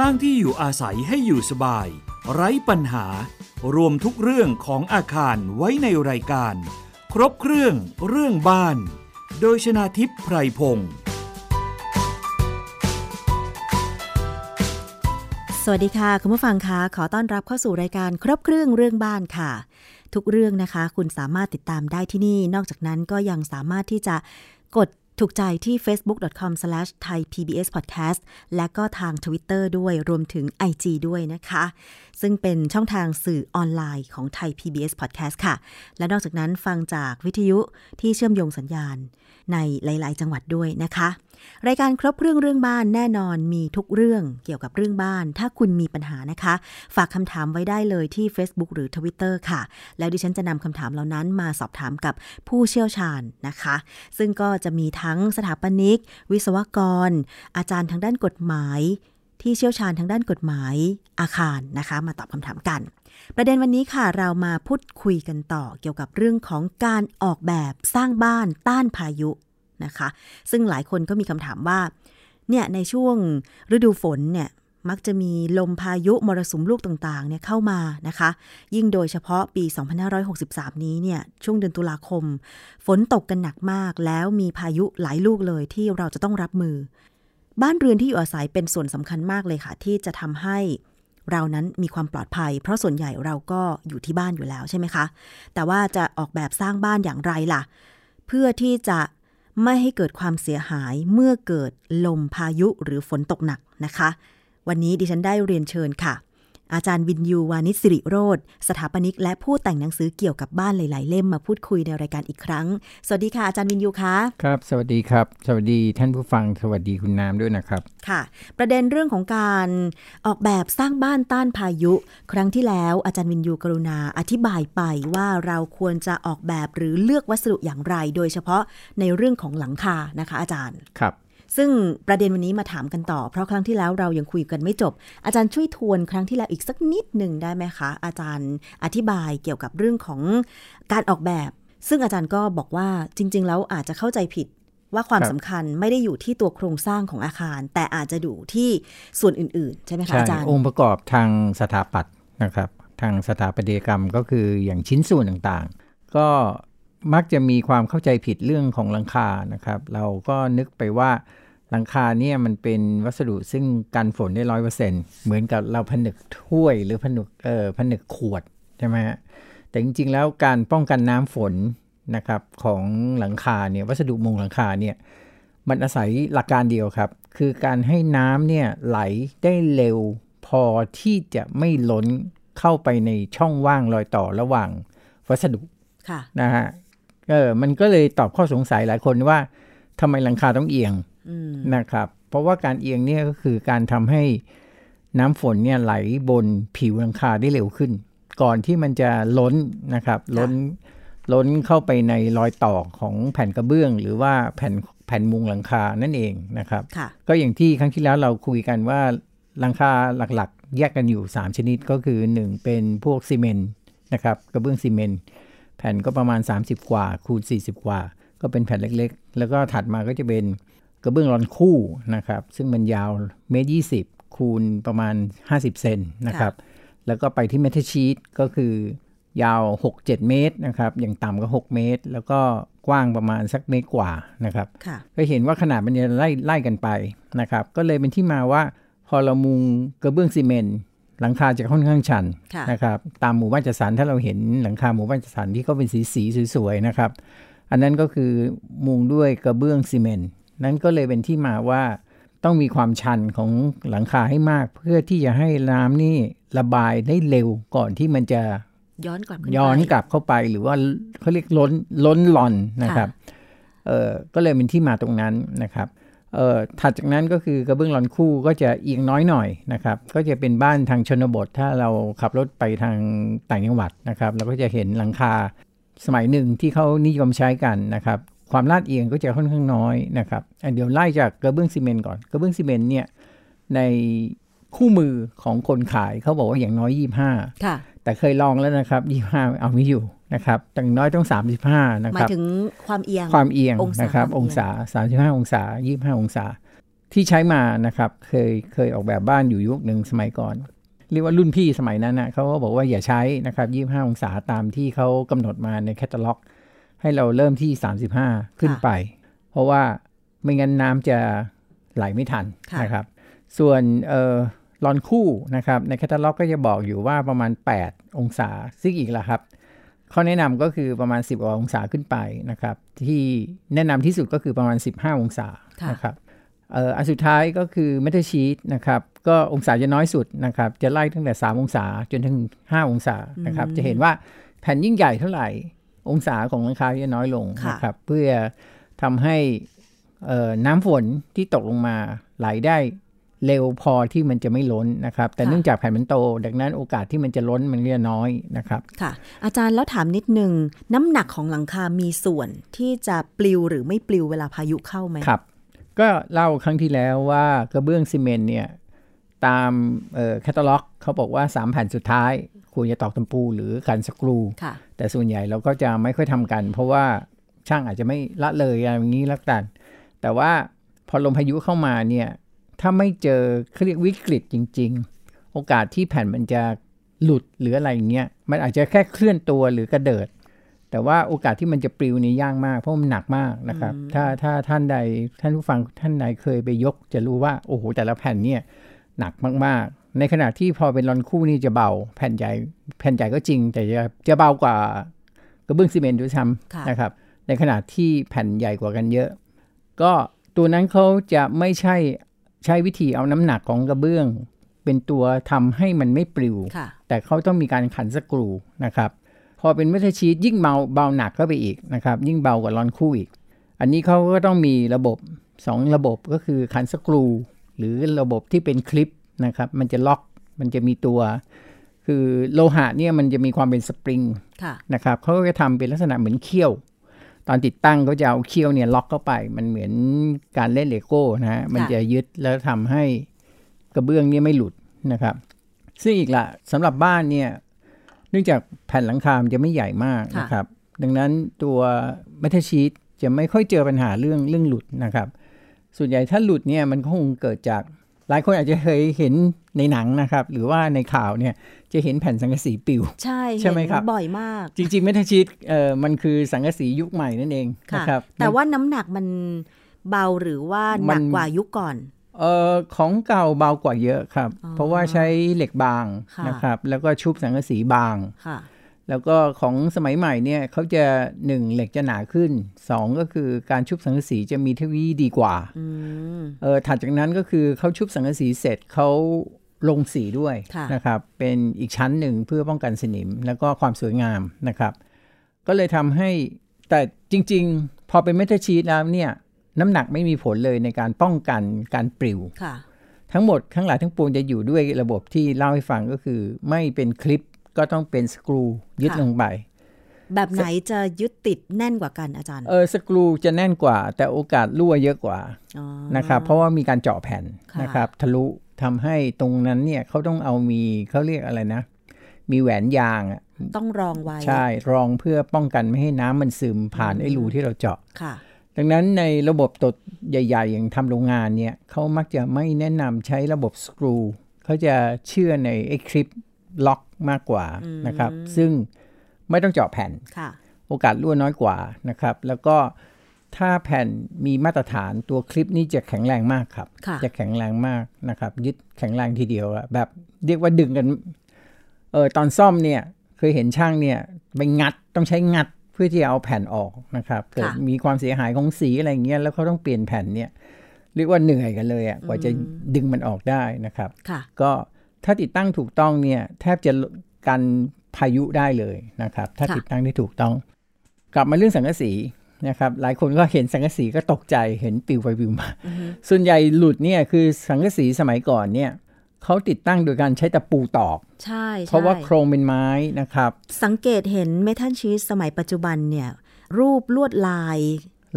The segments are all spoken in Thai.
สร้างที่อยู่อาศัยให้อยู่สบาย ไร้ปัญหา รวมทุกเรื่องของอาคารไว้ในรายการ ครบเครื่องเรื่องบ้าน โดยชนาทิพย์ไพรพงศ์สวัสดีค่ะ คุณผู้ฟังคะขอต้อนรับเข้าสู่รายการครบเครื่องเรื่องบ้านค่ะ ทุกเรื่องนะคะ คุณสามารถติดตามได้ที่นี่ นอกจากนั้นก็ยังสามารถที่จะกด ถูกใจที่ facebook.com/thaipbspodcast และก็ทาง Twitter ด้วยรวมถึง IG ด้วยนะคะ ซึ่งเป็นช่องทางสื่อออนไลน์ของไทย PBS Podcast ค่ะ และนอกจากนั้นฟังจากวิทยุที่เชื่อมโยงสัญญาณในหลาย ๆ จังหวัดด้วยนะคะ รายการครบเรื่องเรื่องบ้านแน่นอนมีทุกเรื่องเกี่ยวกับเรื่องบ้าน ถ้าคุณมีปัญหานะคะ ฝากคำถามไว้ได้เลยที่ Facebook หรือ Twitter ค่ะ แล้วดิฉันจะนำคำถามเหล่านั้นมาสอบถามกับผู้เชี่ยวชาญนะคะ ซึ่งก็จะมีทั้งสถาปนิก วิศวกร อาจารย์ทางด้านกฎหมาย ที่เชี่ยวชาญทางด้านกฎหมายอาคารนะคะ มาตอบคำถามกัน ประเด็นวันนี้ค่ะเรามาพูดคุยกันต่อเกี่ยวกับเรื่องของการออกแบบสร้างบ้านต้านพายุ นะคะ ซึ่งหลายคนก็มีคำถามว่า เนี่ยในช่วงฤดูฝนเนี่ยมักจะมีลมพายุมรสุมลูกต่างๆเนี่ยเข้ามานะคะ ยิ่งโดยเฉพาะปี 2563 นี้เนี่ยช่วงเดือนตุลาคม ฝนตกกันหนักมาก แล้วมีพายุหลายลูกเลยที่เราจะต้องรับมือ บ้านเรือนที่อยู่อาศัยเป็นส่วนสำคัญมากเลยค่ะ ที่จะทำให้เรานั้นมีความปลอดภัย เพราะส่วนใหญ่เราก็อยู่ที่บ้านอยู่แล้วใช่ไหมคะ แต่ว่าจะออกแบบสร้างบ้านอย่างไรล่ะ เพื่อที่จะ ไม่ให้เกิดความเสียหายเมื่อเกิดลมพายุหรือฝนตกหนักนะคะ วันนี้ดิฉันได้เรียนเชิญค่ะ อาจารย์วินยูวานิสิริโรธสถาปนิกและผู้แต่งหนังสือเกี่ยวกับบ้านหลาย ๆ เล่มมาพูดคุยในรายการอีกครั้ง สวัสดีค่ะอาจารย์วินยูคะครับ สวัสดีครับ สวัสดีท่านผู้ฟังสวัสดีคุณน้ำด้วยนะครับ ค่ะ ประเด็นเรื่องของการออกแบบสร้างบ้านต้านพายุ ครั้งที่แล้วอาจารย์วินยูกรุณาอธิบายไปว่าเราควรจะออกแบบหรือเลือกวัสดุอย่างไร โดยเฉพาะในเรื่องของหลังคานะคะ อาจารย์ครับ ซึ่งประเด็นวันนี้มาถามกันต่อ เพราะครั้งที่แล้วเรายังคุยกันไม่จบ อาจารย์ช่วยทวนครั้งที่แล้วอีกสักนิดหนึ่งได้ไหมคะ อาจารย์อธิบายเกี่ยวกับเรื่องของการออกแบบ ซึ่งอาจารย์ก็บอกว่าจริง ๆ แล้วอาจจะเข้าใจผิดว่าความสำคัญไม่ได้อยู่ที่ตัวโครงสร้างของอาคาร แต่อาจจะอยู่ที่ส่วนอื่น ๆ ใช่ไหมคะอาจารย์องค์ประกอบทางสถาปัตย์นะครับ ทางสถาปัตยกรรมก็คืออย่างชิ้นส่วนต่างๆ ก็มักจะมีความเข้าใจผิดเรื่องของหลังคานะครับ เราก็นึกไปว่า หลังคาเนี่ยมันเป็นวัสดุซึ่งกันฝนได้ร้อยเปอร์เซ็นเหมือนกับเราผนึกถ้วยหรือผนึกเอ่อผนึกขวดใช่ไหมฮะแต่จริงๆ แล้วการป้องกันน้ำฝนนะครับของหลังคาเนี่ยวัสดุมุงหลังคาเนี่ยมันอาศัยหลักการเดียวครับ คือการให้น้ำเนี่ยไหลได้เร็วพอที่จะไม่ล้นเข้าไปในช่องว่างรอยต่อระหว่างวัสดุะนะฮะเออมันก็เลยตอบข้อสงสัยหลายคนว่าทำไมหลังคาต้องเอียง นะครับ เพราะว่าการเอียงเนี่ยก็คือการทำให้น้ำฝนเนี่ยไหลบนผิวหลังคาได้เร็วขึ้น ก่อนที่มันจะล้นนะครับ ล้นล้นเข้าไปในรอยต่อของแผ่นกระเบื้อง หรือว่าแผ่นแผ่นมุงหลังคานั่นเองนะครับ ก็อย่างที่ครั้งที่แล้วเราคุยกันว่าหลังคาหลักๆ แยกกันอยู่ 3 ชนิดก็คือ 1 เป็นพวกซีเมนต์นะครับกระเบื้องซีเมนต์แผ่นก็ประมาณ 30 กว่า คูณ 40 กว่า ก็เป็นแผ่นเล็กๆ แล้วก็ถัดมาก็จะเป็น กระเบื้องรอนคู่นะครับ ซึ่งมันยาวเมตรยี่สิบคูณประมาณ 50 เซนนะครับ แล้วก็ไปที่เมทัลชีตก็คือยาว 6-7 เมตรนะครับ อย่างต่ำก็ 6 เมตร แล้วก็กว้างประมาณสักเมตรกว่านะครับ ก็เห็นว่าขนาดมันจะไล่ไล่กันไปนะครับ ก็เลยเป็นที่มาว่าพอเรามุงกระเบื้องซีเมนต์หลังคาจะค่อนข้างชันนะครับ ตามหมู่บ้านจัดสรรถ้าเราเห็นหลังคาหมู่บ้านจัดสรรที่เขาเป็นสีสีสวยๆนะครับ อันนั้นก็คือมุงด้วยกระเบื้องซีเมนต์ นั้นก็เลยเป็นที่มาว่าต้องมีความชันของหลังคาให้มาก เพื่อที่จะให้น้ำนี่ระบายได้เร็วก่อนที่มันจะย้อนกลับย้อนกลับเข้าไปหรือว่าเขาเรียกล้นล้นหลอนนะครับเออก็เลยเป็นที่มาตรงนั้นนะครับเอ่อถัดจากนั้นก็คือกระเบื้องหลอนคู่ก็จะเอียงน้อยหน่อยนะครับ ก็จะเป็นบ้านทางชนบท ถ้าเราขับรถไปทางต่างจังหวัดนะครับ เราก็จะเห็นหลังคาสมัยหนึ่งที่เขานิยมใช้กันนะครับ ความลาดเอียงก็จะค่อนข้างน้อยนะครับเดี๋ยวไล่จากกระเบื้องซีเมนต์ก่อน กระเบื้องซีเมนต์เนี่ยในคู่มือของคนขายเขาบอกว่าอย่างน้อยยี่ห้าแต่เคยลองแล้วนะครับยี่ห้าเอาไม่อยู่นะครับอย่างน้อยต้องสามสิบห้านะครับหมายถึงความเอียงความเอียงนะครับองศาสามสิบห้าองศายี่ห้าองศา ที่ใช้มานะครับเคยเคยออกแบบบ้านอยู่ยุคหนึ่งสมัยก่อน เรียกว่ารุ่นพี่สมัยนั้นนะเขาก็บอกว่าอย่าใช้นะครับ 25 องศาตามที่เขากำหนดมาในแคตตาล็อก ให้เราเริ่มที่ 35 ขึ้นไป เพราะว่าไม่งั้นน้ำจะไหลไม่ทันค่ะนะครับ ส่วนเอ่อลอนคู่นะครับในแคตตาล็อกก็จะบอกอยู่ว่าประมาณ 8 องศาซึ่งอีกละครับ ข้อแนะนำก็คือประมาณ 10กว่าองศาขึ้นไปนะครับ ที่แนะนำที่สุดก็คือประมาณ 15 องศาค่ะนะครับเอ่ออันสุดท้ายก็คือเมทัลชีตนะครับ ก็องศาจะน้อยสุดนะครับ จะไล่ตั้งแต่ 3 องศาจนถึง 5 องศานะครับ จะเห็นว่าแผ่นยิ่งใหญ่เท่าไหร่ องศาของหลังคาจะน้อยลงค่ะนะครับ เพื่อทำให้เอ่อน้ำฝนที่ตกลงมาไหลได้เร็วพอที่มันจะไม่ล้นนะครับ แต่เนื่องจากแผ่นมันโต ดังนั้นโอกาสที่มันจะล้นมันก็จะน้อยนะครับ ค่ะ อาจารย์แล้วถามนิดนึง น้ำหนักของหลังคา มีส่วนที่จะปลิวหรือไม่ปลิวเวลาพายุเข้าไหมครับ ก็เล่าครั้งที่แล้วว่ากระเบื้องซีเมนต์เนี่ยตามแคตตาล็อกเขาบอกว่า 3 แผ่นสุดท้าย ควรจะตอกตะปูหรือกันสกรูค่ะแต่ส่วนใหญ่เราก็จะไม่ค่อยทำกัน เพราะว่าช่างอาจจะไม่ละเลยอะไรอย่างนี้ละกัน แต่ว่าพอลมพายุเข้ามาเนี่ยถ้าไม่เจอเขาเรียกวิกฤตจริง ๆ โอกาสที่แผ่นมันจะหลุดหรืออะไรอย่างเงี้ยมันอาจจะแค่เคลื่อนตัวหรือกระเดิด แต่ว่าโอกาสที่มันจะปลิวนี่ยากมาก เพราะมันหนักมากนะครับ ถ้าถ้าท่านใดท่านผู้ฟังท่านใดเคยไปยก จะรู้ว่าโอ้โหแต่ละแผ่นเนี่ยหนักมากๆ ในขณะที่พอเป็นรอนคู่นี่จะเบาแผ่นใหญ่แผ่นใหญ่ก็จริง แต่จะจะเบากว่ากระเบื้องซีเมนต์ด้วยซ้ค่ะำนะครับ ในขณะที่แผ่นใหญ่กว่ากันเยอะ ก็ตัวนั้นเขาจะไม่ใช่ใช้วิธีเอาน้ำหนักของกระเบื้อง เป็นตัวทำให้มันไม่ปลิวค่ะแต่เขาต้องมีการขันสกรูนะครับ พอเป็นเมทัลชีตยิ่งเบาเบาหนักเข้าไปอีกนะครับ ยิ่งเบากว่าลอนคู่อีก อันนี้เขาก็ต้องมีระบบ 2 ระบบก็คือขันสกรู หรือระบบที่เป็นคลิป นะครับ มันจะล็อกมันจะมีตัว คือโลหะเนี่ยมันจะมีความเป็นสปริงค่ะนะครับเขาก็จะทำเป็นลักษณะเหมือนเขี้ยว ตอนติดตั้งเขาจะเอาเขี้ยวเนี่ยล็อกเข้าไป มันเหมือนการเล่นเลโก้นะฮะมันจะยึดแล้วทำให้กระเบื้องเนี่ยไม่หลุดนะครับ ซึ่งอีกละสำหรับบ้านเนี่ยเนื่องจากแผ่นหลังคามันจะไม่ใหญ่มากค่ะนะครับ ดังนั้นตัวเมทัลชีตจะไม่ค่อยเจอปัญหาเรื่องเรื่องหลุดนะครับ ส่วนใหญ่ถ้าหลุดเนี่ยมันคงเกิดจาก หลายคนอาจจะเคยเห็นในหนังนะครับ หรือว่าในข่าวเนี่ยจะเห็นแผ่นสังกะสีปลิว ใช่ใช่ไหมเห็นครับบ่อยมาก จริงๆ เมทัลชีตเอ่อมันคือสังกะสียุคใหม่นั่นเองค่ะนะครับแต่ว่าน้ำหนักมันเบาหรือว่าหนักมันกว่ายุคก่อนเอ่อของเก่าเบากว่าเยอะครับอ๋อเพราะว่าใช้เหล็กบางค่ะนะครับ แล้วก็ชุบสังกะสีบางค่ะ แล้วก็ของสมัยใหม่เนี่ยเขาจะหนึ่งเหล็กจะหนาขึ้นสองก็คือการชุบสังกะสีจะมีเทคโนโลยีดีกว่าอืมเออถัดจากนั้นก็คือเขาชุบสังกะสีเสร็จเขาลงสีด้วยค่ะนะครับ เป็นอีกชั้นหนึ่งเพื่อป้องกันสนิม แล้วก็ความสวยงามนะครับ ก็เลยทำให้แต่จริง ๆ พอเป็นเมทัลชีตแล้วเนี่ยน้ำหนักไม่มีผลเลยในการป้องกันการปลิวค่ะทั้งหมดทั้งหลายทั้งปวงจะอยู่ด้วยระบบที่เล่าให้ฟังก็คือ ไม่เป็นคลิป ก็ต้องเป็นสกรูยึดค่ะลงไป แบบไหนจะยึดติดแน่นกว่ากันอาจารย์ เออสกรูจะแน่นกว่า แต่โอกาสรั่วเยอะกว่าอ๋อนะครับ เพราะว่ามีการเจาะแผ่นค่ะนะครับ ทะลุทำให้ตรงนั้นเนี่ยเขาต้องเอามีเขาเรียกอะไรนะ มีแหวนยางอะต้องรองไว้ ใช่รองเพื่อป้องกันไม่ให้น้ำมันซึมผ่านไอ้รูที่เราเจาะค่ะ ดังนั้นในระบบตดใหญ่ ๆ อย่างทำโรงงานเนี่ยเขามักจะไม่แนะนำใช้ระบบสกรูเขาจะเชื่อในไอ้คลิป ล็อกมากกว่านะครับ ซึ่งไม่ต้องเจาะแผ่นค่ะโอกาสรั่วน้อยกว่านะครับ แล้วก็ถ้าแผ่นมีมาตรฐานตัวคลิปนี้จะแข็งแรงมากครับค่ะจะแข็งแรงมากนะครับ ยึดแข็งแรงทีเดียวอะแบบเรียกว่าดึงกันเออตอนซ่อมเนี่ยเคยเห็นช่างเนี่ยไปงัดต้องใช้งัดเพื่อที่จะเอาแผ่นออกนะครับเกิดมีความเสียหายของสีอะไรเงี้ยแล้วเขาต้องเปลี่ยนแผ่นเนี่ยเรียกว่าเหนื่อยกันเลยอะกว่าจะดึงมันออกได้นะครับค่ะก็ ถ้าติดตั้งถูกต้องเนี่ยแทบจะกันพายุได้เลยนะครับ ถ้าค่ะติดตั้งได้ถูกต้อง กลับมาเรื่องสังกะสีนะครับ หลายคนก็เห็นสังกะสีก็ตกใจเห็นปลิวไปปลิวมา ส่วนใหญ่หลุดเนี่ยคือสังกะสีสมัยก่อนเนี่ยเขาติดตั้งโดยการใช้ตะปูตอกใช่ใช่เพราะว่าโครงเป็นไม้นะครับ สังเกตเห็นเมทัลชีสสมัยปัจจุบันเนี่ยรูปลวดลาย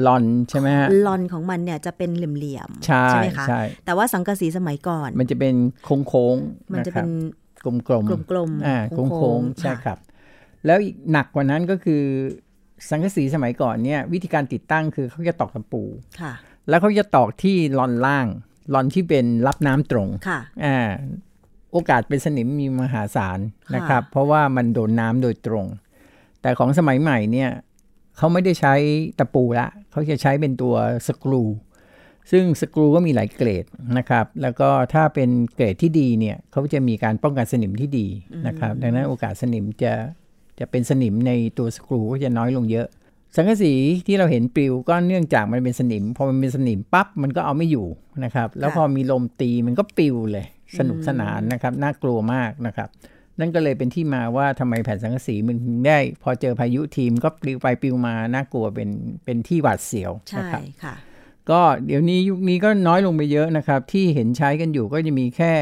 ลอนใช่ไหมฮะลอนของมันเนี่ยจะเป็นเหลี่ยมๆใช่ไหมคะใช่แต่ว่าสังกะสีสมัยก่อน มันจะเป็นโค้งๆมันจะเป็นกลมๆกลมๆอ่าโค้โค้งงๆๆใช่ค่ะครับ แล้วอีกหนักกว่านั้นก็คือสังกะสีสมัยก่อนเนี่ยวิธีการติดตั้งคือเขาจะตอกตะปูค่ะ แล้วเขาจะตอกที่ลอนล่างลอนที่เป็นรับน้ำตรงค่ะอ่าโอกาสเป็นสนิมมีมหาศาลนะครับ เพราะว่ามันโดนน้ำโดยตรง แต่ของสมัยใหม่เนี่ยเขาไม่ได้ใช้ตะปูละ เขาจะใช้เป็นตัวสกรูซึ่งสกรูก็มีหลายเกรดนะครับ แล้วก็ถ้าเป็นเกรดที่ดีเนี่ยเขาจะมีการป้องกันสนิมที่ดีนะครับ ดังนั้นโอกาสสนิมจะจะเป็นสนิมในตัวสกรูก็จะน้อยลงเยอะ สังกะสีที่เราเห็นปลิวก็เนื่องจากมันเป็นสนิม พอมันเป็นสนิมปั๊บมันก็เอาไม่อยู่นะครับ แล้วพอมีลมตีมันก็ปลิวเลย สนุกสนานนะครับ น่ากลัวมากนะครับ นั่นก็เลยเป็นที่มาว่าทำไมแผ่นสังกะสีมันถึงได้ พอเจอพายุทีมก็ปลิวไปปลิวมาน่ากลัวเป็นเป็นที่หวาดเสียวใช่นะครับค่ะ ก็เดี๋ยวนี้ยุคนี้ก็น้อยลงไปเยอะนะครับ ที่เห็นใช้กันอยู่ก็จะมีแค่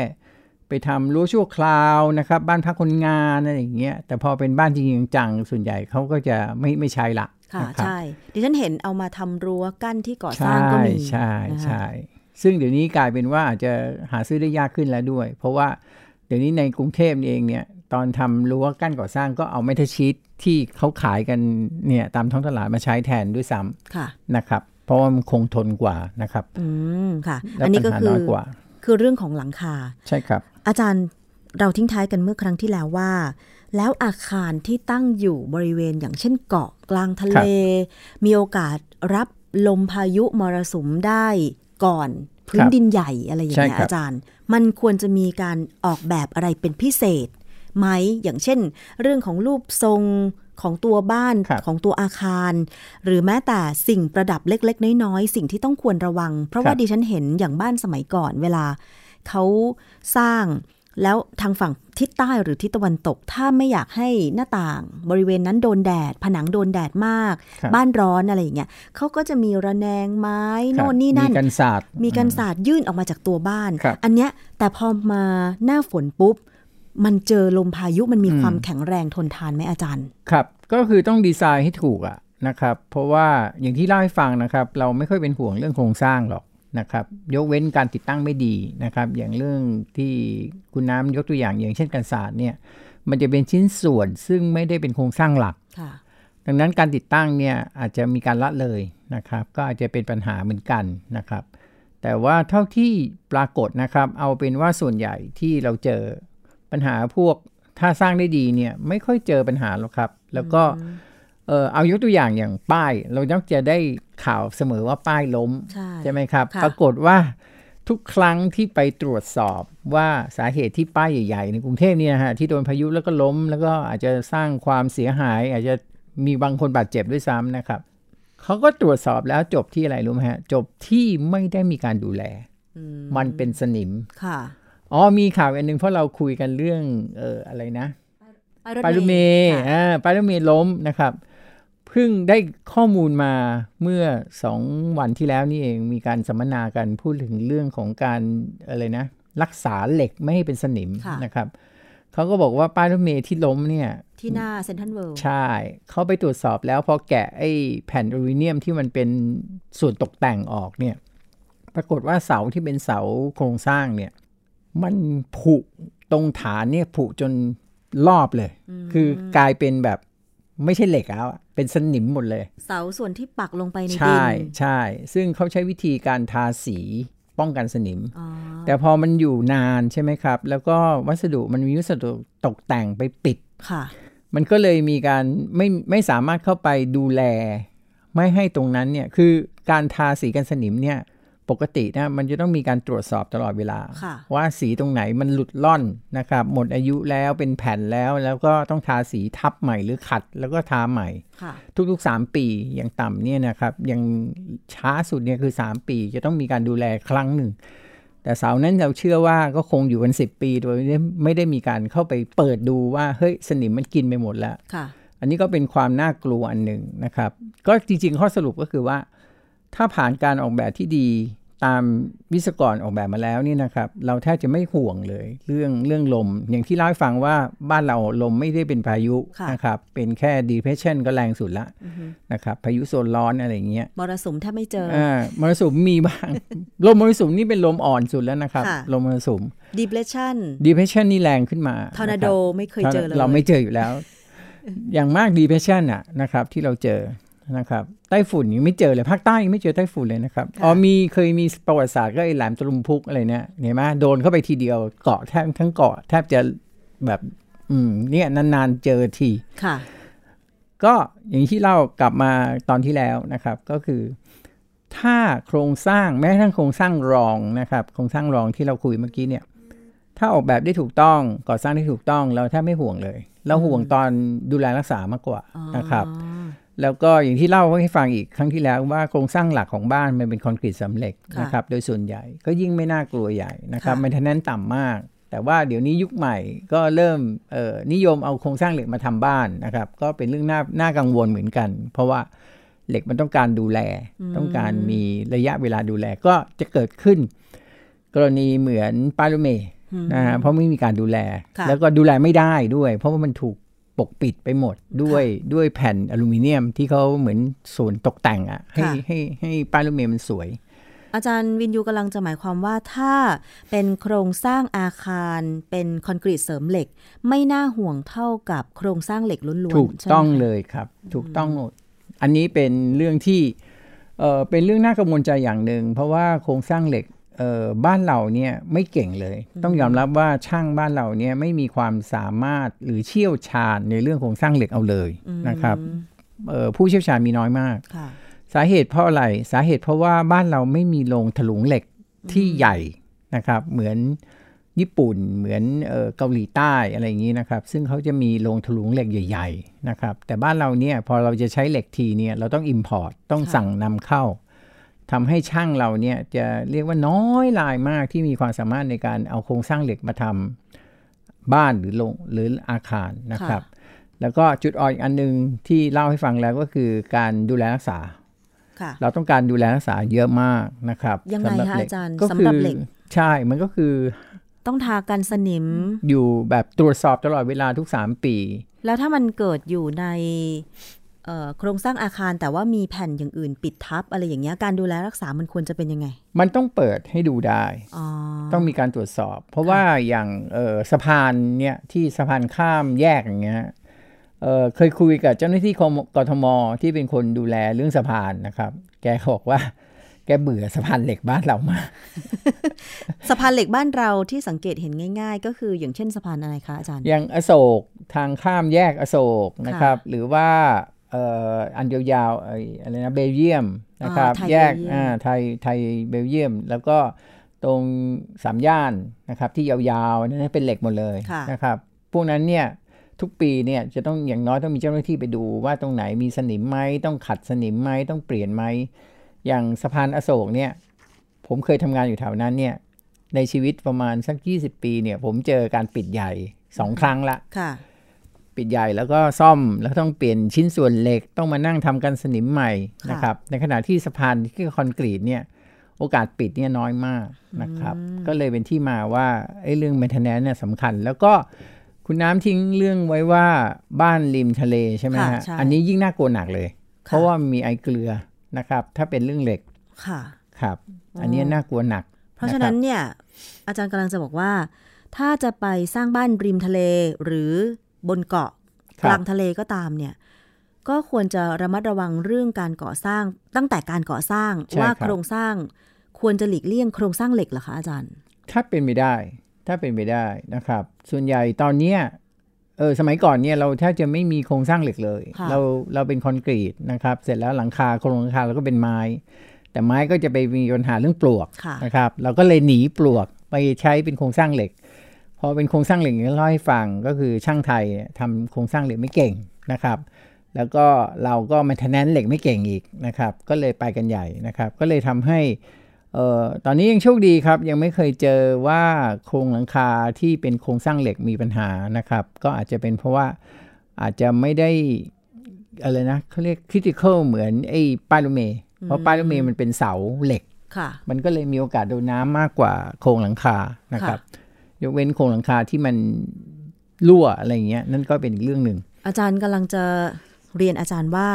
ไปทำรั้วชั่วคราวนะครับ บ้านพักคนงานอะไรอย่างเงี้ยแต่พอเป็นบ้านจริงๆจังๆส่วนใหญ่เขาก็จะไม่ไม่ใช้ละค่ะนะครับใช่ ดิฉันเห็นเอามาทำรั้วกั้นที่ก่อสร้าใช่งก็มีใช่นะคะใช่ซึ่งเดี๋ยวนี้กลายเป็นว่าอาจจะหาซื้อได้ยากขึ้นแล้วด้วย เพราะว่า เดี๋ยวนี้ในกรุงเทพเองเนี่ยตอนทำรั้วกั้นก่อสร้างก็เอาเมทัลชีตที่เขาขายกันเนี่ยตามท้องตลาดมาใช้แทนด้วยซ้ค่ะำนะครับ เพราะว่ามันคงทนกว่านะครับ อืมค่ะและอันนี้ปัญก็หาคือน้อยกว่าคือเรื่องของหลังคา ใช่ครับ อาจารย์เราทิ้งท้ายกันเมื่อครั้งที่แล้วว่า แล้วอาคารที่ตั้งอยู่บริเวณอย่างเช่นเกาะกลางทะเล มีโอกาสรับลมพายุมรสุมได้ก่อน พื้คนรับดินใหญ่อะไรอย่างเงี้ยใช่ครับอาจารย์ มันควรจะมีการออกแบบอะไรเป็นพิเศษไหมอย่างเช่น เรื่องของรูปทรงของตัวบ้านครับของตัวอาคาร หรือแม้แต่สิ่งประดับเล็ก ๆ น้อยๆสิ่งที่ต้องควรระวัง เพราะว่าดิฉันเห็นอย่างบ้านสมัยก่อนเวลาเขาสร้าง แล้วทางฝั่งทิศใต้หรือทิศตะวันตก ถ้าไม่อยากให้หน้าต่าง บริเวณนั้นโดนแดด ผนังโดนแดดมากครับบ้านร้อนอะไรอย่างเงี้ยเขาก็จะมีระแนงไม้ครับโน่นนี่นั่น มีกันศาสตร์มีกันศาสตร์ยื่นออกมาจากตัวบ้านครับอันเนี้ยแต่พอมาหน้าฝนปุ๊บ มันเจอลมพายุมันมีอืมความแข็งแรงทนทานไหมอาจารย์ ครับ ก็คือต้องดีไซน์ให้ถูกอะนะครับ เพราะว่าอย่างที่เล่าให้ฟังนะครับ เราไม่ค่อยเป็นห่วงเรื่องโครงสร้างหรอก นะครับ ยกเว้นการติดตั้งไม่ดีนะครับ อย่างเรื่องที่คุณน้ำยกตัวอย่างอย่างเช่นกันศาสตร์เนี่ย มันจะเป็นชิ้นส่วนซึ่งไม่ได้เป็นโครงสร้างหลักค่ะดังนั้นการติดตั้งเนี่ยอาจจะมีการละเลยนะครับ ก็อาจจะเป็นปัญหาเหมือนกันนะครับ แต่ว่าเท่าที่ปรากฏนะครับ เอาเป็นว่าส่วนใหญ่ที่เราเจอปัญหาพวกถ้าสร้างได้ดีเนี่ยไม่ค่อยเจอปัญหาหรอกครับ แล้วก็ เออเอายกตัวอย่างอย่างป้าย เราต้องจะได้ข่าวเสมอว่าป้ายล้มใช่ไหมครับค่ะปรากฏว่าทุกครั้งที่ไปตรวจสอบว่าสาเหตุที่ป้ายใหญ่ๆในกรุงเทพเนี่ยนะฮะที่โดนพายุแล้วก็ล้ม แล้วก็อาจจะสร้างความเสียหาย อาจจะมีบางคนบาดเจ็บด้วยซ้ำนะครับเขาก็ตรวจสอบแล้วจบที่อะไรรู้ไหมฮะจบที่ไม่ได้มีการดูแลอืมมันเป็นสนิมค่ะอ๋อมีข่าวอันหนึ่งเพราะเราคุยกันเรื่องเอออะไรนะป้ายรถปลายรถเมย์ค่ะอ่าปลายรถเมย์ล้มนะครับเพิ่งได้ข้อมูลมาเมื่อสองวันที่แล้วนี่เองมีการสัมมนากันพูดถึงเรื่องของการอะไรนะ รักษาเหล็กไม่ให้เป็นสนิมค่ะนะครับเขาก็บอกว่าป้ายรถเมย์ที่ล้มเนี่ย ที่หน้าเซ็นทรัลเวิลด์ใช่เขาไปตรวจสอบแล้วพอแกะไอ้แผ่นอลูมิเนียมที่มันเป็นส่วนตกแต่งออกเนี่ย ปรากฏว่าเสาที่เป็นเสาโครงสร้างเนี่ย มันผุตรงฐานเนี่ยผุจนรอบเลย คือกลายเป็นแบบ ไม่ใช่เหล็กแล้วอะเป็นสนิมหมดเลย เสาส่วนที่ปักลงไปในดิน ใช่ใช่ ซึ่งเขาใช้วิธีการทาสีป้องกันสนิมอ๋อแต่พอมันอยู่นานใช่ไหมครับ แล้วก็วัสดุมันมีวัสดุตกแต่งไปปิดค่ะ มันก็เลยมีการไม่ไม่สามารถเข้าไปดูแล ไม่ให้ตรงนั้นเนี่ย คือการทาสีกันสนิมเนี่ย ปกตินะมันจะต้องมีการตรวจสอบตลอดเวลาค่ะว่าสีตรงไหนมันหลุดล่อนนะครับ หมดอายุแล้วเป็นแผ่นแล้วแล้วก็ต้องทาสีทับใหม่หรือขัดแล้วก็ทาใหม่ค่ะทุกๆ 3 ปีอย่างต่ำเนี่ยนะครับยังช้าสุดเนี่ยคือ 3 ปี จะต้องมีการดูแลครั้งหนึ่ง แต่เสานั้นเราเชื่อว่าก็คงอยู่กัน 10 ปีโดยไม่ได้ไม่ได้มีการเข้าไปเปิดดูว่าเฮ้ยสนิมมันกินไปหมดแล้วค่ะอันนี้ก็เป็นความน่ากลัวอันหนึ่งนะครับ ก็จริงๆข้อสรุปก็คือว่า ถ้าผ่านการออกแบบที่ดีตามวิศวกรออกแบบมาแล้วนี่นะครับ เราแทบจะไม่ห่วงเลย เรื่องเรื่องลม อย่างที่เล่าให้ฟังว่าบ้านเราลมไม่ได้เป็นพายุค่ะนะครับ เป็นแค่ depression ก็แรงสุดละนะครับ พายุโซนร้อนอะไรอย่างเงี้ยมรสุมถ้าไม่เจออ่ามรสุมมีบ้าง ลมมรสุมนี่เป็นลมอ่อนสุดแล้วนะครับค่ะลมมรสุม depression depression นี่แรงขึ้นมาทอร์นาโดะครับไม่เคยเจอเลยเราไม่เจออยู่แล้ว อย่างมาก depression อะนะครับ ที่เราเจอ นะครับไต้ฝุ่นยังไม่เจอเลยภาคใต้ยังไม่เจอไต้ฝุ่นเลยนะครับอ๋อมีเคยมีประวัติศาสตร์ก็ไอ้แหลมตะลุมพุกอะไรเนี่ยเห็นไหมโดนเข้าไปทีเดียวเกาะแทบทั้งเกาะแทบจะแบบอืมเนี่ยนานๆเจอทีค่ะ ก็อย่างที่เล่ากลับมาตอนที่แล้วนะครับ ก็คือ ถ้าโครงสร้างแม้กระทั่งโครงสร้างรองนะครับ โครงสร้างรองที่เราคุยเมื่อกี้เนี่ย ถ้าออกแบบได้ถูกต้องก่อสร้างได้ถูกต้องเราแทบไม่ห่วงเลย เราห่วงตอนดูแลรักษามากกว่านะครับ แล้วก็อย่างที่เล่าให้ฟังอีกครั้งที่แล้วว่าโครงสร้างหลักของบ้านมันเป็นคอนกรีตสำเร็จนะครับโดยส่วนใหญ่ก็ยิ่งไม่น่ากลัวใหญ่นะครับมันทนั้นต่ำมาก แต่ว่าเดี๋ยวนี้ยุคใหม่ก็เริ่มเอ่อนิยมเอาโครงสร้างเหล็กมาทำบ้านนะครับก็เป็นเรื่องน่าน่ากังวลเหมือนกัน เพราะว่าเหล็กมันต้องการดูแล ต้องการมีระยะเวลาดูแลก็จะเกิดขึ้น กรณีเหมือนปาลูเมนะฮะเพราะไม่มีการดูแล แล้วก็ดูแลไม่ได้ด้วย เพราะว่ามันถูก ปกปิดไปหมดด้วยด้วยแผ่นอลูมิเนียมที่เขาเหมือนส่วนตกแต่งอะ่ะให้ให้ให้ป้ายรถเมล์มันสวย อาจารย์วินยูกำลังจะหมายความว่าถ้าเป็นโครงสร้างอาคารเป็นคอนกรีตเสริมเหล็ก ไม่น่าห่วงเท่ากับโครงสร้างเหล็กล้วนๆ ถูกต้องเลยครับ ถูกต้องหมดอันนี้เป็นเรื่องที่เออเป็นเรื่องน่ากังวลใจอย่างหนึ่งเพราะว่าโครงสร้างเหล็กเออ บ้านเราเนี่ยไม่เก่งเลย ต้องยอมรับว่าช่างบ้านเราเนี่ยไม่มีความสามารถหรือเชี่ยวชาญในเรื่องของสร้างเหล็กเอาเลยนะครับเออผู้เชี่ยวชาญมีน้อยมาก สาเหตุเพราะอะไรสาเหตุเพราะว่าบ้านเราไม่มีโรงถลุงเหล็กที่ใหญ่นะครับ เหมือนญี่ปุ่นเหมือนเออเกาหลีใต้อะไรอย่างนี้นะครับ ซึ่งเขาจะมีโรงถลุงเหล็กใหญ่ ๆ นะครับ แต่บ้านเราเนี่ยพอเราจะใช้เหล็กทีเนี่ยเราต้อง import ต้องสั่งนำเข้า ทำให้ช่างเราเนี่ยจะเรียกว่าน้อยลายมากที่มีความสามารถในการเอาโครงสร้างเหล็กมาทำบ้านหรือโรงหรืออาคารนะครับ แล้วก็จุดอ่อนอีกอันนึงที่เล่าให้ฟังแล้วก็คือการดูแลรักษา เราต้องการดูแลรักษาเยอะมากนะครับยังไงคะอาจารย์สำหรับเหล็กใช่มันก็คือ ต้องทากันสนิม อยู่แบบตรวจสอบตลอดเวลาทุกสามปี แล้วถ้ามันเกิดอยู่ใน โครงสร้างอาคารแต่ว่ามีแผ่นอย่างอื่นปิดทับ อะไรอย่างเงี้ยการดูแลรักษามันควรจะเป็นยังไง มันต้องเปิดให้ดูได้ต้องมีการตรวจสอบ เพราะว่าอย่างสะพานเนี่ยที่สะพานข้ามแยกอย่างเงี้ยเเคยคุยกับเจ้าหน้าที่กทมที่เป็นคนดูแลเรื่องสะพานนะครับ แกบอกว่าแกเบื่อสะพานเหล็กบ้านเรามากสะพานเหล็กบ้านเราที่สังเกตเห็นง่าย ๆ ก็คืออย่างเช่นสะพานอะไรคะอาจารย์ อย่างอโศกทางข้ามแยกอโศกนะครับ หรือว่า อันยาวๆอะไรนะเบลเยียมนะครับ แยกไทยไทยเบลเยียม แล้วก็ตรงสามย่านนะครับที่ยาวๆนั่นเป็นเหล็กหมดเลยนะครับพวกนั้นเนี่ยทุกปีเนี่ยจะต้องอย่างน้อยต้องมีเจ้าหน้าที่ไปดูว่าตรงไหนมีสนิมไหมต้องขัดสนิมไหมต้องเปลี่ยนไหมอย่างสะพานอโศกเนี่ยผมเคยทำงานอยู่แถวนั้นเนี่ยในชีวิตประมาณสัก 20 ปีเนี่ยผมเจอการปิดใหญ่สองครั้งละ ปิดใหญ่แล้วก็ซ่อมแล้วต้องเปลี่ยนชิ้นส่วนเหล็กต้องมานั่งทำกันสนิมใหม่นะครับ ในขณะที่สะพานที่คอนกรีตเนี่ยโอกาสปิดเนี่ยน้อยมากนะครับ ก็เลยเป็นที่มาว่าไอ้เรื่อง maintenance เนี่ยสำคัญ แล้วก็คุณน้ำทิ้งเรื่องไว้ว่าบ้านริมทะเลใช่ไหมฮะอันนี้ยิ่งน่ากลัวหนักเลย เพราะว่ามีไอเกลือนะครับ ถ้าเป็นเรื่องเหล็กค่ะครับ อันนี้น่ากลัวหนัก เพราะฉะนั้นเนี่ยอาจารย์กำลังจะบอกว่า ถ้าจะไปสร้างบ้านริมทะเลหรือ บนเกาะกลางทะเลก็ตามเนี่ยก็ควรจะระมัดระวังเรื่องการก่อสร้างตั้งแต่การก่อสร้างว่าโครงสร้างควรจะหลีกเลี่ยงโครงสร้างเหล็กเหรอคะอาจารย์ ถ้าเป็นไม่ได้ ถ้าเป็นไปได้นะครับ ส่วนใหญ่ตอนเนี้ยเออสมัยก่อนเนี่ยเราแทบจะไม่มีโครงสร้างเหล็กเลย เราเราเป็นคอนกรีตนะครับ เสร็จแล้วหลังคาโครงหลังคาเราก็เป็นไม้ แต่ไม้ก็จะไปมีปัญหาเรื่องปลวกนะครับ เราก็เลยหนีปลวกไปใช้เป็นโครงสร้างเหล็ก พอเป็นโครงสร้างเหล็กนี้เล่าให้ฟังก็คือช่างไทยทำโครงสร้างเหล็กไม่เก่งนะครับ แล้วก็เราก็มาทนแนนเหล็กไม่เก่งอีกนะครับ ก็เลยไปกันใหญ่นะครับ ก็เลยทำให้เอ่อตอนนี้ยังโชคดีครับ ยังไม่เคยเจอว่าโครงหลังคาที่เป็นโครงสร้างเหล็กมีปัญหานะครับ ก็อาจจะเป็นเพราะว่าอาจจะไม่ได้อะไรนะเขาเรียกคริติคอลเหมือนไอ้ป้ายรถเมย์เพราะป้ายรถเมย์มันเป็นเสาเหล็กมันก็เลยมีโอกาสโดนน้ามากกว่าโครงหลังคานะครับ ยกเว้นโครงหลังคาที่มันรั่วอะไรเงี้ยนั่นก็เป็นอีกเรื่องหนึ่ง อาจารย์กำลังจะเรียนอาจารย์ว่า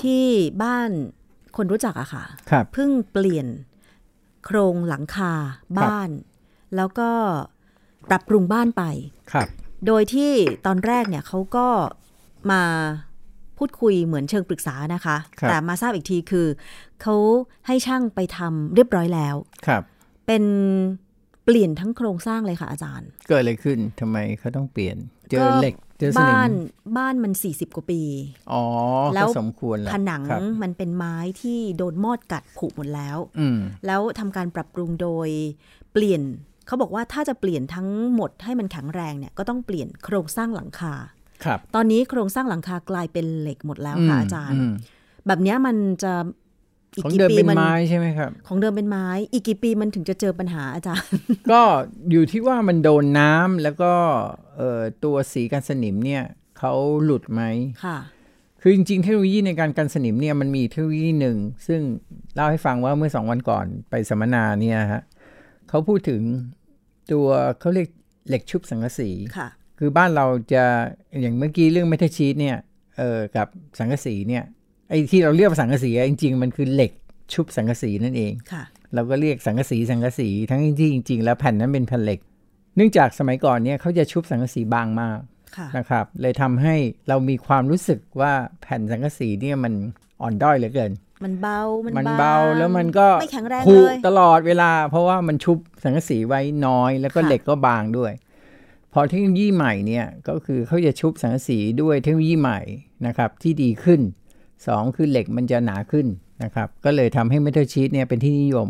ที่บ้านคนรู้จักอะค่ะเพิ่งเปลี่ยนโครงหลังคาบ้าน แล้วก็ปรับปรุงบ้านไปครับ โดยที่ตอนแรกเนี่ยเขาก็มาพูดคุยเหมือนเชิงปรึกษานะคะครับแต่มาทราบอีกทีคือ เขาให้ช่างไปทำเรียบร้อยแล้ว ครับ เป็นเปลี่ยนทั้งโครงสร้างเลยค่ะอาจารย์ เกิดอะไรขึ้นทำไมเขาต้องเปลี่ยน เจอก็เหล็กเจอสนิบ้านมบ้านมัน 40 กว่าปี อ๋อ แล้ก็วสมควรแหละผนังครับมันเป็นไม้ที่โดนมอดกัดผุหมดแล้วอืมแล้วทำการปรับปรุงโดยเปลี่ยนเขาบอกว่าถ้าจะเปลี่ยนทั้งหมดให้มันแข็งแรงเนี่ยก็ต้องเปลี่ยนโครงสร้างหลังคาครับ ตอนนี้โครงสร้างหลังคากลายเป็นเหล็กหมดแล้วค่ะอาจารย์มแบบเนี้ยมันจะ อีกของกี่เดิมปีเป็นมันไม้ใช่ไหมครับ ของเดิมเป็นไม้ อีกกี่ปีมันถึงจะเจอปัญหาอาจารย์ ก็อยู่ที่ว่ามันโดนน้ำแล้วก็เอ่อตัวสีกันสนิมเนี่ยเขาหลุดไหมค่ะ คือจริงๆเทคโนโลยีในการกันสนิมเนี่ยมันมีเทคโนโลยีหนึ่ง ซึ่งเล่าให้ฟังว่าเมื่อสองวันก่อนไปสัมมนาเนี่ยฮะเขาพูดถึงตัวเขาเรียกเหล็กชุบสังกะสีค่ะ คือบ้านเราจะอย่างเมื่อกี้เรื่องเมทัลชีตเนี่ยเออกับสังกะสีเนี่ย ไอ้ที่เราเรียกว่าสังกะสีอะจริง ๆ มันคือเหล็กชุบสังกะสีนั่นเองค่ะ เราก็เรียกสังกะสีสังกะสีทั้งที่จริง ๆ แล้วแผ่นนั้นเป็นแผ่นเหล็ก เนื่องจากสมัยก่อนเนี่ยเขาจะชุบสังกะสีบางมากค่ะนะครับ เลยทำให้เรามีความรู้สึกว่าแผ่นสังกะสีเนี่ยมันอ่อนด้อยเหลือเกิน มันเบา มันมันบางเบาแล้วมันก็ไม่แข็งแรงผุเลยตลอดเวลา เพราะว่ามันชุบสังกะสีไว้น้อย แล้วก็ค่ะเหล็กก็บางด้วย พอเทคโนโลยีใหม่เนี่ยก็คือเขาจะชุบสังกะสีด้วยเทคโนโลยีใหม่นะครับที่ดีขึ้น สองคือเหล็กมันจะหนาขึ้นนะครับ ก็เลยทำให้เมทัลชีตเนี่ยเป็นที่นิยม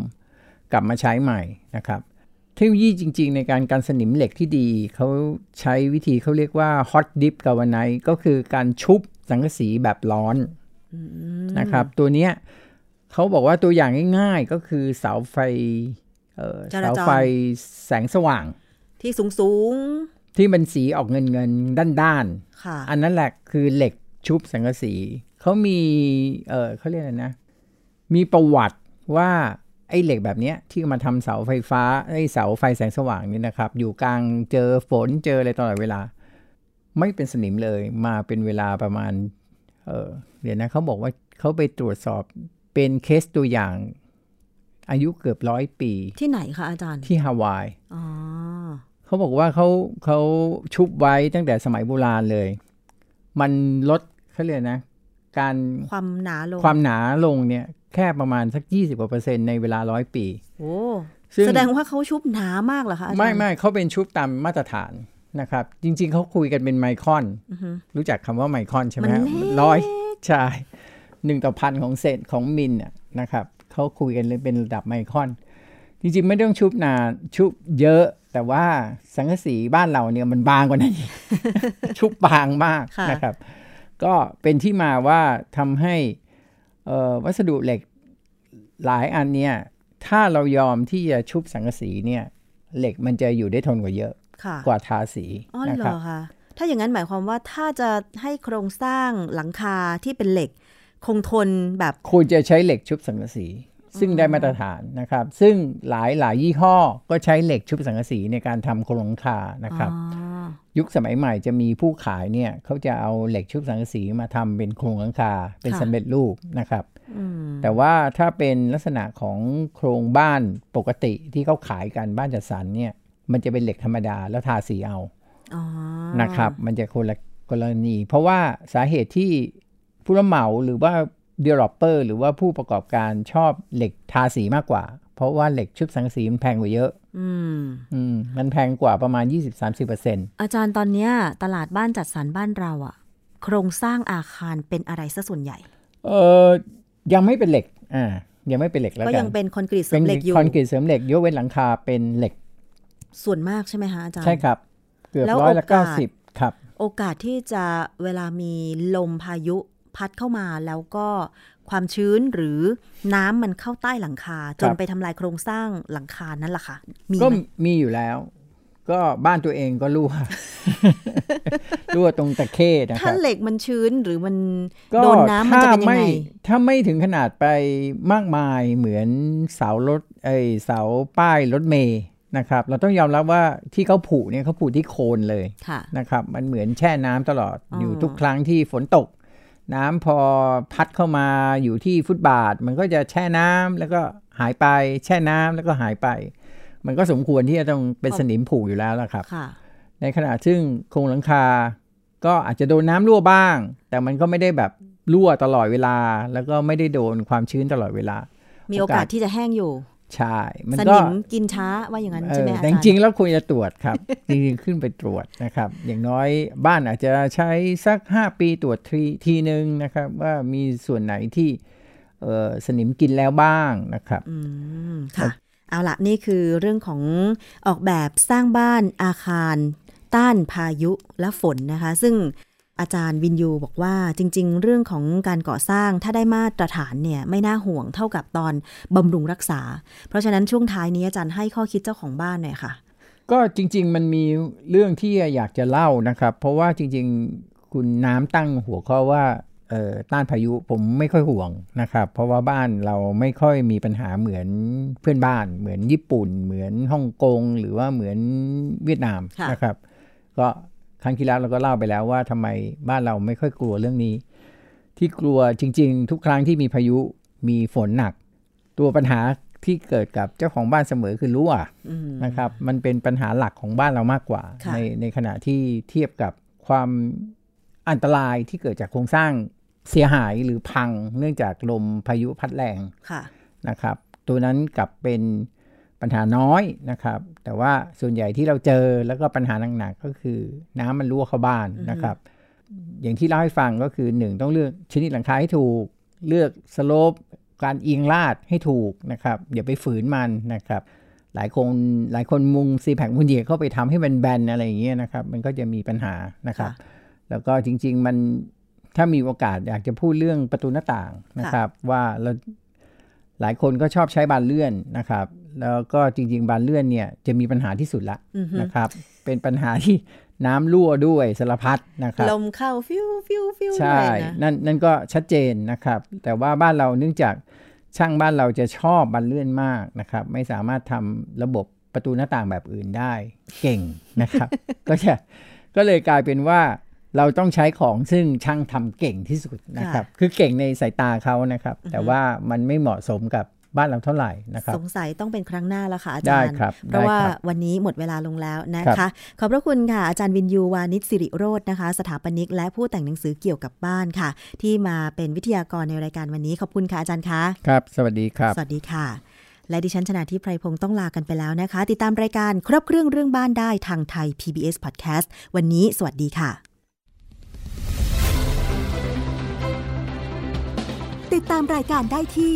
กลับมาใช้ใหม่นะครับเทคโนโลยีจริง ๆ ในการกันสนิมเหล็กที่ดี เขาใช้วิธีเขาเรียกว่า hot dip galvanized ก็คือการชุบสังกะสีแบบร้อนนะครับ ตัวเนี้ยเขาบอกว่าตัวอย่างง่าย ๆ ก็คือเสาไฟเอ่อจราจรเสาไฟแสงสว่าง ที่สูงสูงที่มันสีออกเงินเงินๆด้านๆค่ะๆอันนั้นแหละคือเหล็กชุบสังกะสี เขามี เออเขาเรียกอะไรนะ มีประวัติว่าไอ้เหล็กแบบเนี้ยที่มาทำเสาไฟฟ้าไอ้เสาไฟแสงสว่างนี่นะครับ อยู่กลางเจอฝนเจออะไรตลอดเวลา ไม่เป็นสนิมเลยมาเป็นเวลาประมาณ เออเดี๋ยวนะเขาบอกว่าเขาไปตรวจสอบเป็นเคสตัวอย่าง อายุเกือบร้อยปี ที่ไหนคะอาจารย์ที่ฮาวายอ๋อเขาบอกว่าเขาเขาชุบไว้ตั้งแต่สมัยโบราณเลย มันลดเขาเรียกนะ การความหนาลงความหนาลงเนี่ยแค่ประมาณสัก 20กว่าเปอร์เซ็นต์ในเวลาร้อยปีโอ้ซึ่งแสดงว่าเขาชุบหนามากเหรอคะอาจารย์ไม่ไม่เขาเป็นชุบตามมาตรฐานนะครับ จริง ๆเขาคุยกันเป็นไมครอนอือฮึรู้จักคำว่าไมครอนใช่ไหมมันฮะเล็กร้อยใช่หนึ่งต่อพันของเศษของมิลน่ะนะครับเขาคุยกันเลยเป็นระดับไมครอน จริง ๆ ไม่ต้องชุบนานชุบเยอะ แต่ว่าสังกะสีบ้านเราเนี่ยมันบางกว่านั้นอีกชุบบางมากค่ะนะครับ ก็เป็นที่มาว่าทำให้เอ่อวัสดุเหล็กหลายอันเนี่ยถ้าเรายอมที่จะชุบสังกะสีเนี่ยเหล็กมันจะอยู่ได้ทนกว่าเยอะค่ะกว่าทาสีอ๋อนะเหรครับอคะถ้าอย่างนั้นหมายความว่าถ้าจะให้โครงสร้างหลังคาที่เป็นเหล็ก คงทนแบบควรจะใช้เหล็กชุบสังกะสี ซึ่งได้มาตรฐานนะครับ ซึ่งหลายหลายยี่ห้อก็ใช้เหล็กชุบสังกะสีในการทำโครงหลังคานะครับอ๋อ ยุคสมัยใหม่จะมีผู้ขายเนี่ยเขาจะเอาเหล็กชุบสังกะสีมาทำเป็นโครงหลังคาเป็นสำเร็จรูปนะครับอืมแต่ว่าถ้าเป็นลักษณะของโครงบ้านปกติที่เขาขายกันบ้านจัดสรรเนี่ยมันจะเป็นเหล็กธรรมดาแล้วทาสีเอาอ๋อนะครับมันจะคนละกรณี เพราะว่าสาเหตุที่ผู้รับเหมาหรือว่า developer หรือว่าผู้ประกอบการชอบเหล็กทาสีมากกว่าเพราะว่าเหล็กชุบสังกะสีมันแพงกว่าเยอะ อืม อืม มันแพงกว่าประมาณ 20-30%อาจารย์ตอนเนี้ยตลาดบ้านจัดสรรบ้านเราอะโครงสร้างอาคารเป็นอะไรซะส่วนใหญ่ เออยังไม่เป็นเหล็ก อ่า ยังไม่เป็นเหล็กแล้วก็กัยันงเป็นคอนกรีตเสริเป็นมเหล็กอยู่ คอนกรีตเสริมเหล็กยกเว้นหลังคาเป็นเหล็ก ส่วนมากใช่ไหมคะอาจารย์ ใช่ครับ เกือบแล้วร้อยละโอกาเก้าสสิบครับ โอกาสที่จะเวลามีลมพายุพัดเข้ามาแล้วก็ ความชื้นหรือน้ำมันเข้าใต้หลังคา จนครับไปทำลายโครงสร้างหลังคานั่นแหละค่ะมีก็ไหมมีอยู่แล้ว ก็บ้านตัวเองก็รั่วรั่วตรงตะเข้นะคถ้ารับเหล็กมันชื้นหรือมันก็โดนน้ำมันจะเป็นยังถ้าไม่ไงถ้าไม่ถึงขนาดไปมากมายเหมือนเสารถไอยเสาป้ายรถเมย์นะครับ เราต้องยอมรับว่าที่เขาผูกเนี่ยเขาผูกที่โคนเลยค่ะนะครับ มันเหมือนแช่น้ำตลอดอ๋อออยู่ทุกครั้งที่ฝนตก น้ำพอพัดเข้ามาอยู่ที่ฟุตบาท มันก็จะแช่น้ำแล้วก็หายไป แช่น้ำแล้วก็หายไป มันก็สมควรที่จะต้องเป็นสนิมผูกอยู่แล้วละครับค่ะในขณะซึ่งโครงหลังคา ก็อาจจะโดนน้ำรั่วบ้าง แต่มันก็ไม่ได้แบบรั่วตลอดเวลา แล้วก็ไม่ได้โดนความชื้นตลอดเวลา มีโอกาสที่จะแห้งอยู่ ใช่ มันสก็นิมกินช้าว่าอย่างนั้นใช่ไหมเอออาแต่จาจรย์ริงๆแล้วควรจะตรวจครับ จริงๆขึ้นไปตรวจนะครับ อย่างน้อยบ้านอาจจะใช้สัก 5 ปีตรวจทีทีนึงนะครับ ว่ามีส่วนไหนที่เอ่อสนิมกินแล้วบ้างนะครับอืมค่ะเอาละนี่คือเรื่องของออกแบบสร้างบ้านอาคารต้านพายุและฝนนะคะ ซึ่ง อาจารย์วินยูบอกว่าจริง ๆ เรื่องของการก่อสร้างถ้าได้มาตรฐานเนี่ยไม่น่าห่วงเท่ากับตอนบำรุงรักษา เพราะฉะนั้นช่วงท้ายนี้อาจารย์ให้ข้อคิดเจ้าของบ้านหน่อยค่ะ ก็จริง ๆ มันมีเรื่องที่อยากจะเล่านะครับ เพราะว่าจริง ๆ คุณน้ำตั้งหัวข้อว่าเอ่อต้านพายุผมไม่ค่อยห่วงนะครับ เพราะว่าบ้านเราไม่ค่อยมีปัญหาเหมือนเพื่อนบ้าน เหมือนญี่ปุ่น เหมือนฮ่องกง หรือว่าเหมือนเวียดนามค่ะนะครับ ก็ ครั้งที่แล้วเราก็เล่าไปแล้วว่าทำไมบ้านเราไม่ค่อยกลัวเรื่องนี้ ที่กลัวจริง ๆ ทุกครั้งที่มีพายุมีฝนหนัก ตัวปัญหาที่เกิดกับเจ้าของบ้านเสมอคือรั่วอืมนะครับ มันเป็นปัญหาหลักของบ้านเรามากกว่าค่ะในในขณะที่เทียบกับความอันตรายที่เกิดจากโครงสร้างเสียหายหรือพังเนื่องจากลมพายุพัดแรงค่ะนะครับ ตัวนั้นกลับเป็น ปัญหาน้อยนะครับ แต่ว่าส่วนใหญ่ที่เราเจอแล้วก็ปัญหาหนักๆก็คือ น้ำมันรั่วเข้าบ้านนะครับ อย่างที่เล่าให้ฟังก็คือหนึ่งต้องเลือกชนิดหลังคาให้ถูก เลือกสโลปการเอียงลาดให้ถูกนะครับอย่าไปฝืนมันนะครับ หลายคนหลายคนมุงซีแพคมุงเหยียเข้าไปทำให้มันแบนอะไรอย่างเงี้ยนะครับ มันก็จะมีปัญหานะครับค่ะแล้วก็จริง ๆ มันถ้ามีโอกาสอยากจะพูดเรื่องประตูหน้าต่างนะครับ ว่าเราหลายคนก็ชอบใช้บานเลื่อนนะครับ แล้วก็จริง ๆ บานเลื่อนเนี่ยจะมีปัญหาที่สุดละอือฮึนะครับ เป็นปัญหาที่น้ำรั่วด้วยสารพัดนะครับลมเข้าฟิวฟิวฟิวใช่ด้วยนะนั่นนั่นก็ชัดเจนนะครับ แต่ว่าบ้านเราเนื่องจากช่างบ้านเราจะชอบบานเลื่อนมากนะครับ ไม่สามารถทำระบบประตูหน้าต่างแบบอื่นได้เก่งนะครับ ก็จะก็เลยกลายเป็นว่าเราต้องใช้ของซึ่งช่างทำเก่งที่สุดนะครับ คือเก่งในสายตาเขานะครับ แต่ว่ามันไม่เหมาะสมกับ บ้านเราเท่าไหร่นะครับสงสัยต้องเป็นครั้งหน้าแล้วค่ะอาจารย์ได้ครับเพราะว่าได้ครับวันนี้หมดเวลาลงแล้วนะครัคะบขอบพระคุณค่ะอาจารย์วินยูวานิชสิริโรจน์นะคะ สถาปนิกและผู้แต่งหนังสือเกี่ยวกับบ้านค่ะ ที่มาเป็นวิทยากรในรายการวันนี้ขอบคุณค่ะอาจารย์คะครับ สวัสดีครับ สวัสดีค่ะและดิฉันชนะทิพไพรพงศ์ต้องลากันไปแล้วนะคะ ติดตามรายการครบเครื่องเรื่องบ้านได้ทางไทย PBS Podcast วันนี้สวัสดีค่ะ ติดตามรายการได้ที่